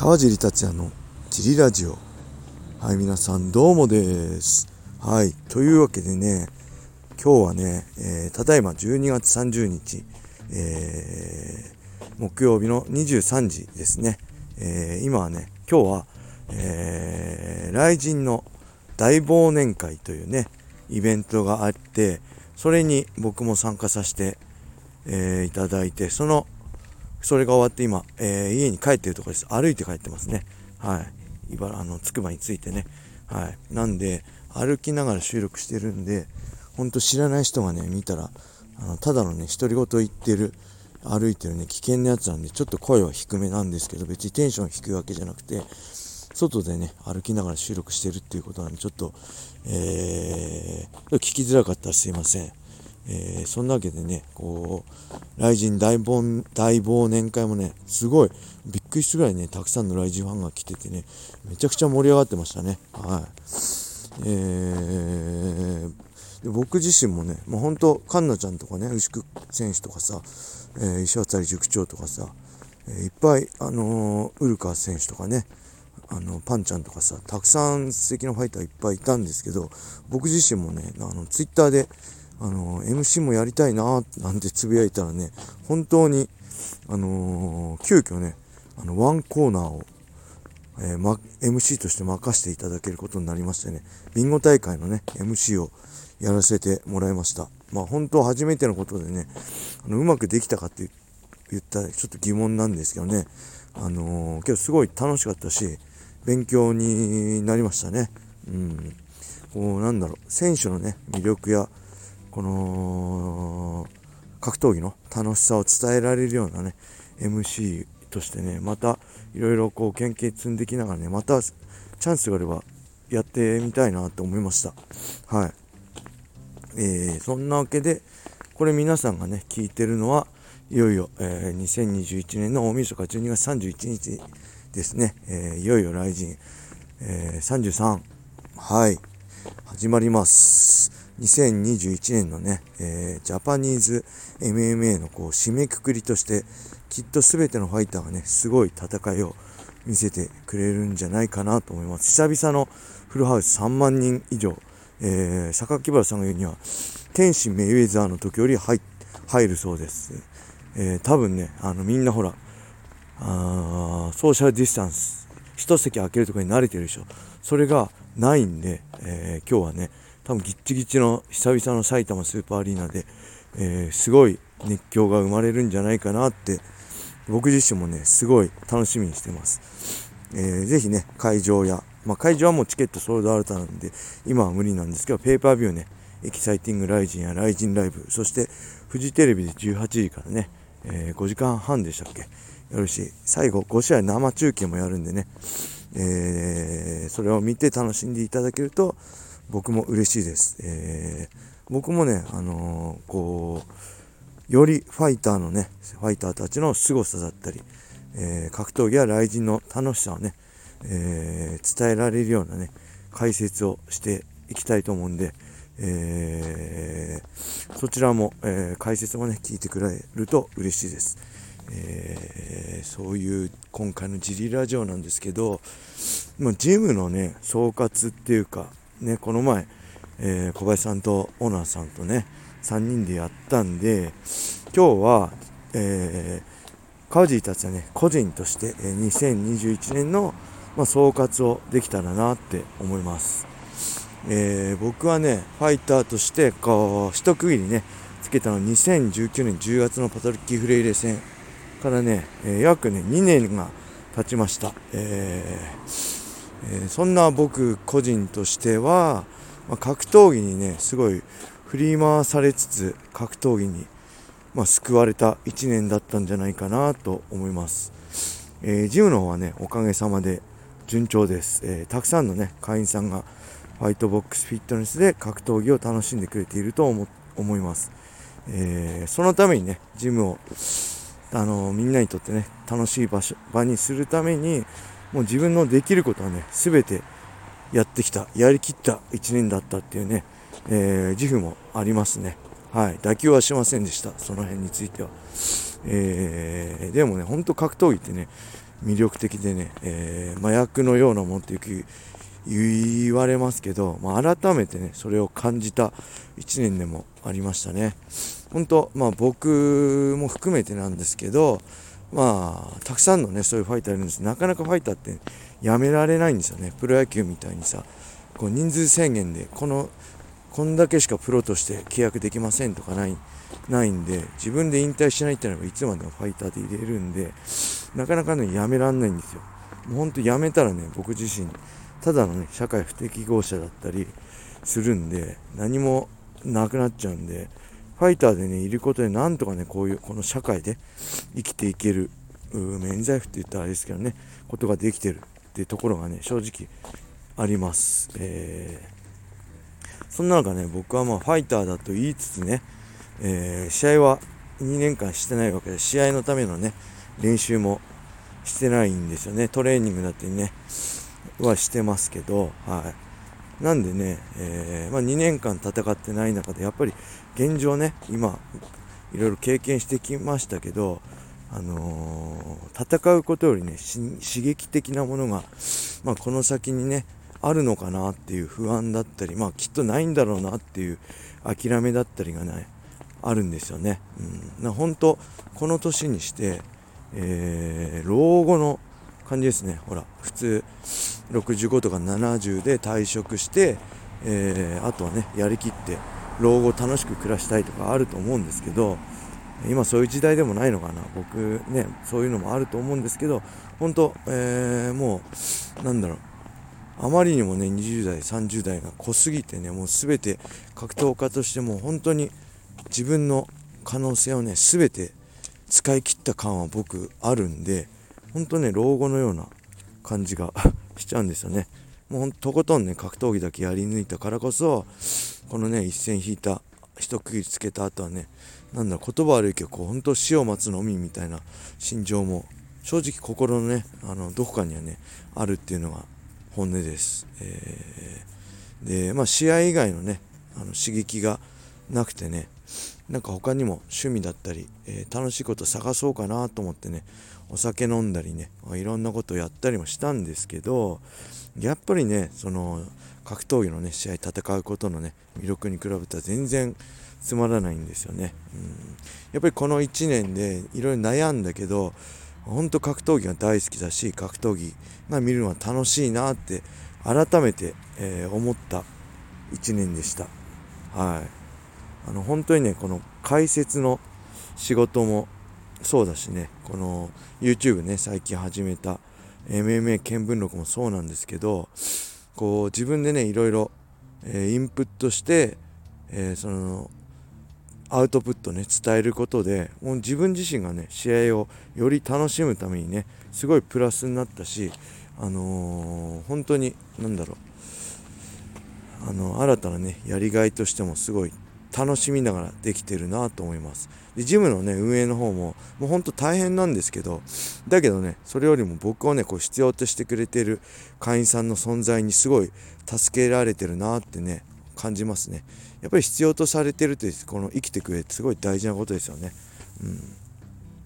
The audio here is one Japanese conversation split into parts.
川尻達也のジリラジオ。はい皆さんどうもです。はいというわけでね今日はね、えー、ただいま12月30日、えー、木曜日の23時ですね、えー、今はね今日は、えー、雷神の大忘年会というねイベントがあってそれに僕も参加させて、えー、いただいてそのそれが終わって今、えー、家に帰ってるところです。歩いて帰ってますね。はい。茨あの、つくばについてね。はい。なんで、歩きながら収録してるんで、ほんと知らない人がね、見たら、あのただのね、独り言言ってる、歩いてるね、危険なやつなんで、ちょっと声は低めなんですけど、別にテンション低いわけじゃなくて、外でね、歩きながら収録してるっていうことなんで、ちょっと、えー、聞きづらかったらすいません。えー、そんなわけでね、こう、雷神大忘大忘年会もね、すごい、びっくりするぐらいね、たくさんの雷神ファンが来ててね、めちゃくちゃ盛り上がってましたね。はい。えー、で僕自身もね、もう本当、環奈ちゃんとかね、牛久選手とかさ、えー、石渡塾長とかさ、えー、いっぱい、あのー、ウルカ選手とかね、あのパンちゃんとかさたくさん素敵なファイターいっぱいいたんですけど僕自身もねあのツイッターであの MC もやりたいななんてつぶやいたらね本当にあのー、急遽ねあのワンコーナーを、えーま、MC として任せていただけることになりましてねビンゴ大会のね MC をやらせてもらいました。まあ本当初めてのことでねあのうまくできたかって言ったらちょっと疑問なんですけどねあのー、今日すごい楽しかったし勉強になりましたね。うん。こうなんだろう選手のね魅力やこの格闘技の楽しさを伝えられるようなね MC としてねまたいろいろこう研究積んできながらねまたチャンスがあればやってみたいなと思いました。はい。えー、そんなわけでこれ皆さんがね聞いてるのはいよいよ、えー、2021年の大晦日12月31日ですね、えー、いよいよ来神、えー、33はい。始まります。2021年のね、えー、ジャパニーズ MMA のこう締めくくりとしてきっと全てのファイターがねすごい戦いを見せてくれるんじゃないかなと思います。久々のフルハウス3万人以上、えー、榊原さんが言うには天使メイウェザーの時より入入るそうです、えー、多分ねあのみんなほらあソーシャルディスタンス一席空けるとかに慣れてるでしょ。それがないんで、えー、今日はね多分ギッチギチの久々の埼玉スーパーアリーナで、えー、すごい熱狂が生まれるんじゃないかなって僕自身もねすごい楽しみにしてます、えー、ぜひね会場や、まあ、会場はもうチケットソールドアウトなんで今は無理なんですけどペーパービューねエキサイティングライジンやライジンライブそしてフジテレビで18時からね、えー、5時間半でしたっけ？やるし最後5試合生中継もやるんでね、えー、それを見て楽しんでいただけると僕も嬉しいです。えー、僕もね、あのー、こう、よりファイターのね、ファイターたちの凄さだったり、えー、格闘技や雷神の楽しさをね、え伝えられるようなね、解説をしていきたいと思うんで、えそちらも、え解説もね、聞いてくれると嬉しいです。えー、そういう今回のジリラジオなんですけど、ま、ジムのね総括っていうかね、この前、えー、小林さんとオーナーさんとね、3人でやったんで、今日は、えー、川尻達也ね、個人として、えー、2021年の、まあ、総括をできたらなって思います。えー、僕はね、ファイターとして、こう、一区切りね、つけたのは2019年10月のパトリッキー・フレイレ戦からね、えー、約ね、2年が経ちました。えーえ、そんな僕個人としては、ま、格闘技にねすごい振り回されつつ格闘技に、ま、救われた1年だったんじゃないかなと思います、えー、ジムの方はねおかげさまで順調です、えー、たくさんのね会員さんがファイトボックスフィットネスで格闘技を楽しんでくれていると思います、えそのためにねジムをあのみんなにとってね楽しい場所場にするためにもう自分のできることはね、全てやってきた、やりきった1年だったっていうね、えー、自負もありますね。はい。妥協はしませんでした。その辺については。えー、でもね、ほんと格闘技ってね、魅力的でね、えー、麻薬のようなもんって言われますけど、まあ、改めてねそれを感じた1年でもありましたね本当まあ僕も含めてなんですけどまあたくさんのねそういうファイターいるんです。なかなかファイターってやめられないんですよね。プロ野球みたいにさこう人数制限でこのこんだけしかプロとして契約できませんとかないないんで自分で引退しないっていうのがいつまでもファイターで入れるんでなかなかねやめらんないんですよ。もうほんとやめたらね僕自身ただのね社会不適合者だったりするんで何もなくなっちゃうんでファイターでねいることでなんとかねこういうこの社会で生きていける免罪符って言ったらあれですけどねことができてるっていうところがね正直あります、えー、そんな中ね僕はまあファイターだと言いつつね、えー、試合は2年間してないわけで試合のためのね練習もしてないんですよね。トレーニングだってねはしてますけどはい。なんでね、えー、まあ、2年間戦ってない中でやっぱり現状ね今いろいろ経験してきましたけどあのー、戦うことよりね刺激的なものが、まあ、この先にねあるのかなっていう不安だったりまあきっとないんだろうなっていう諦めだったりがねあるんですよね。うん、な本当この年にして、えー、老後の感じですねほら普通65とか70で退職して、えー、あとはねやりきって老後楽しく暮らしたいとかあると思うんですけど今そういう時代でもないのかな。僕ねそういうのもあると思うんですけど本当、えー、もうなんだろう。あまりにもね20代30代が濃すぎてねもう全て格闘家としても本当に自分の可能性をね全て使い切った感は僕あるんで本当ね老後のような感じが しちゃうんですよね。もうほんとことんね格闘技だけやり抜いたからこそこのね一線引いた一区切りつけた後はねなんだ言葉悪いけどこう本当死を待つのみみたいな心情も正直心のねあのどこかにはねあるっていうのが本音です、えー、でまあ試合以外のねあの刺激がなくてねなんか他にも趣味だったり、えー、楽しいこと探そうかなと思ってねお酒飲んだりねいろんなことをやったりもしたんですけどやっぱりねその格闘技のね試合戦うことのね魅力に比べたら全然つまらないんですよね、うん、やっぱりこの1年でいろいろ悩んだけど本当格闘技が大好きだし格闘技が見るのは楽しいなって改めて、えー、思った1年でした。はい。あの本当にねこの解説の仕事もそうだしねこの YouTube ね最近始めた MMA 見聞録もそうなんですけどこう自分でねいろいろ、えー、インプットして、えー、そのアウトプットね伝えることでもう自分自身がね試合をより楽しむためにねすごいプラスになったしあのー、本当に何だろうあの新たなねやりがいとしてもすごい楽しみながらできてるなと思います。でジムのね運営の方ももうほんと大変なんですけどだけどねそれよりも僕をねこう必要としてくれてる会員さんの存在にすごい助けられてるなってね感じますね。やっぱり必要とされてるってこの生きてくれってすごい大事なことですよね。うん。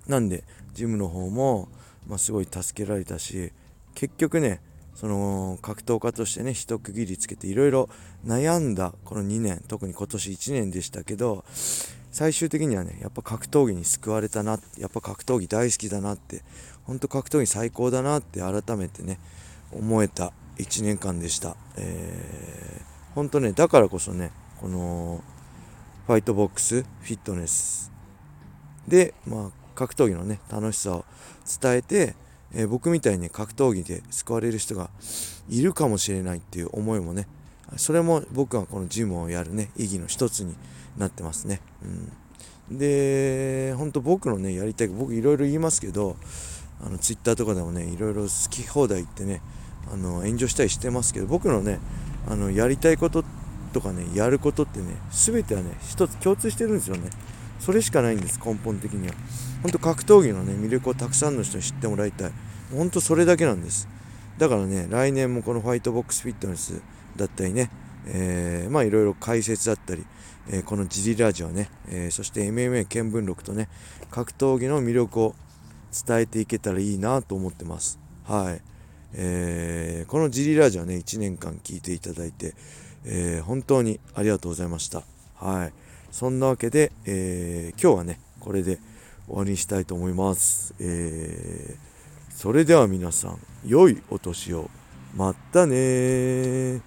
なんでジムの方も、まあ、すごい助けられたし結局ねその格闘家としてね一区切りつけていろいろ悩んだこの2年特に今年1年でしたけど最終的にはねやっぱ格闘技に救われたなやっぱ格闘技大好きだなって本当格闘技最高だなって改めてね思えた1年間でした、えー、本当ねだからこそねこのファイトボックスフィットネスでまあ格闘技のね楽しさを伝えてえー、僕みたいに格闘技で救われる人がいるかもしれないっていう思いもねそれも僕はこのジムをやるね意義の一つになってますね、うん、で本当僕のねやりたい僕いろいろ言いますけどあのツイッターとかでもねいろいろ好き放題言ってねあの炎上したりしてますけど僕のねあのやりたいこととかねやることってね全てはね一つ共通してるんですよね。それしかないんです根本的には。本当格闘技のね魅力をたくさんの人に知ってもらいたい。本当それだけなんです。だからね来年もこのファイトボックスフィットネスだったりね、えー、まあいろいろ解説だったり、えー、このジリラジオね、えー、そして MMA 見聞録とね格闘技の魅力を伝えていけたらいいなと思ってます。はい。えー、このジリラジオね1年間聞いていただいて、えー、本当にありがとうございました。はい。そんなわけで、えー、今日はねこれで終わりにしたいと思います、えー、それでは皆さん良いお年を。またね